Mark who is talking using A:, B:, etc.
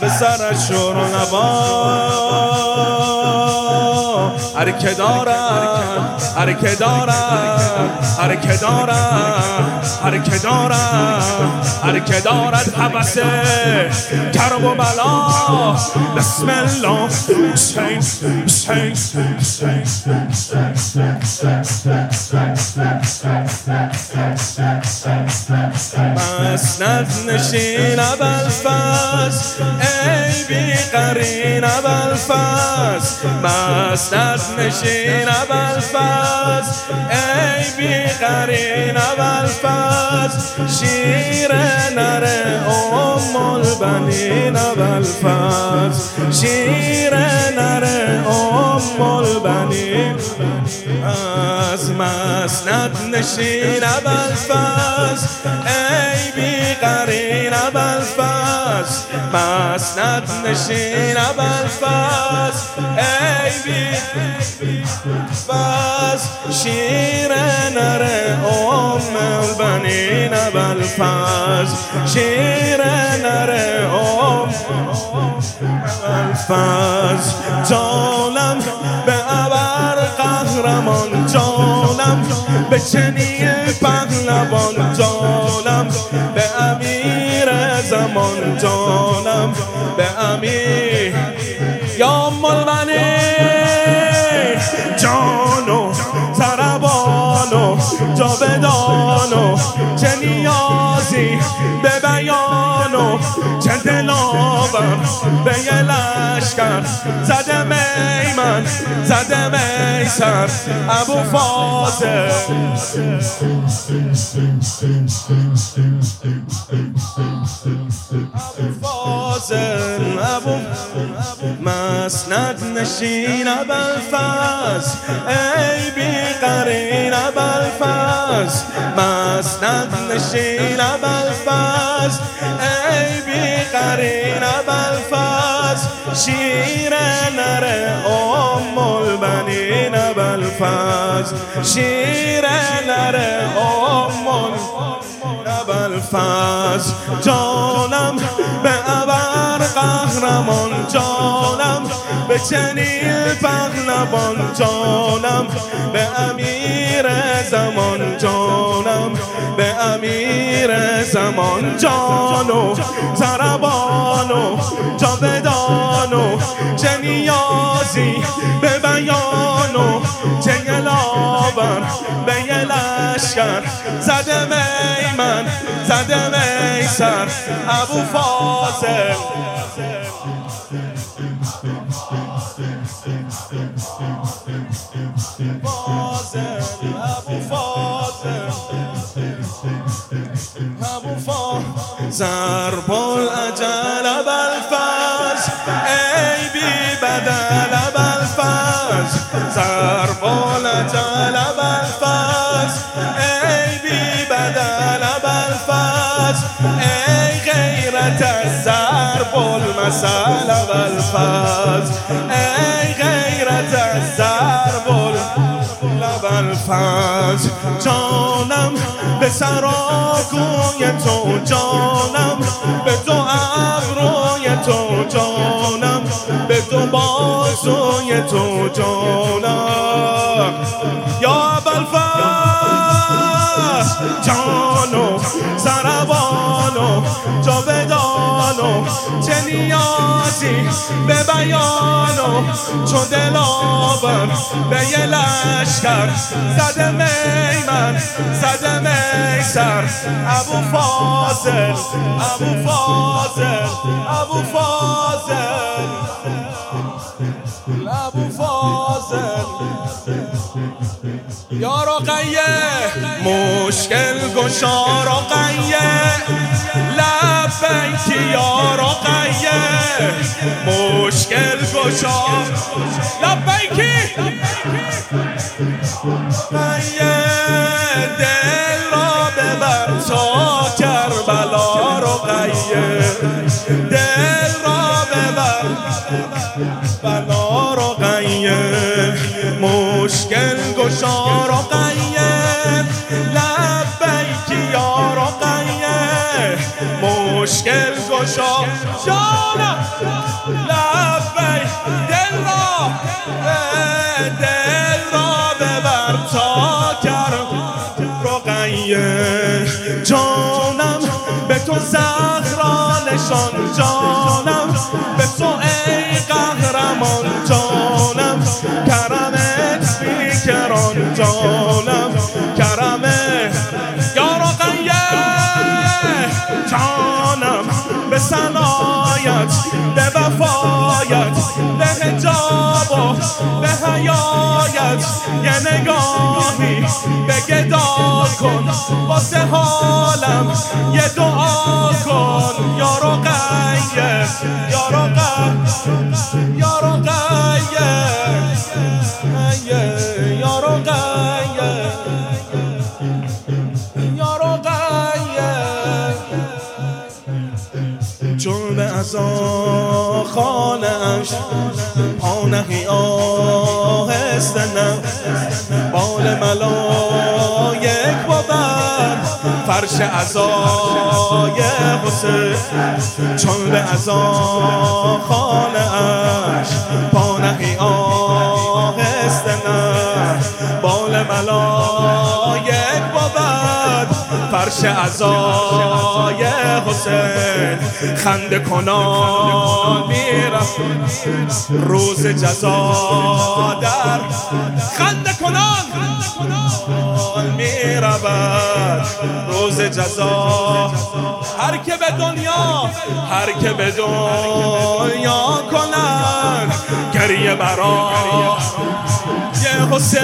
A: به سرش شور و هر که دارد. هر که دارد هر که دارد هر که دارد هر که دارد حبسه کرب و بلا. بسم الله حسین حسین مسند نشین ابلفز ای بی قرین ابلفز مسند نشین ای بی قرین ابلفز شیر نره ام البنین ابلفز شیر نره ام البنین از مسند نشین ابلفز ای بی قرین ابلفز مسند نشین ابلفز ای بی بس. شیر نره ام البنین ابلفز شیر نره ام الفز جانم به ابر قهرمان جانم به چنی پهلوان جانم به امیر زربانو جاودانو چه نیازی به بیانو چه دلاور به یه لشکر. زده میمن زده میسر. ابو فاضل. فاضل ابو مسند نشین ابلفز ای بی ابلفز مسند نشین ابلفز ای بی قرین ابلفز شیر نره ام البنین ابلفز شیر نره ام ابلفز جانم به ابر قهرمان جانم به چنین پهلوان. جانم به امیر زمان جانم به امیر زمان جانو زربانو جاودانو چه نیازی به بیانو چه گلاور به یه لشکر زده میمن زده میسر ابو فاضل. فاضل ابو فاضل. ابو فاضل. ضرب الاجل بالفاز ای بی بدل بالفاز ضرب بالفاز ای غیرت ضرب المثل بالفاز ای غیرت ضرب الفاز جانم به سراکوی تو جانم به تو ابروی تو جانم به تو بازوی تو جانم. یا بلفاز جانو سربانو جاودانو چه نیازی به بیانو چون دلاور به یه لشکر. زده میمن زده میسر. ابو فاضل ابو فاضل ابو فاضل. ابو فاضل. یا رقیه مشکل گشا رقیه لبیک یا رقیه مشکل گشا. لبیکی رقیه دل را ببر تا کربلا رقیه دل را ببر بلا رقیه مشکل گشا. شو جانم لبی دل را دل را ببر تا کرم رقیه جانم به تو زهرا نشان جانم سنایت به وفایت به حجاب و به حیایت. یه نگاهی به گدا کن واسه حالم یه دعا کن. یا رقیه یا رقیه یا رقیه خانش پانهی آهسته نه. بال ملایک با بر فرش ازای حسین چون به ازا خانش پانهی آهسته نه. بال ملایک با بر فرش ازای حسین خنده کنان می‌رفت روز جزا در خنده کنان می‌رود. روز جزا هر که به دنیا هر که به دنیا کنن گریه برا یه حسین.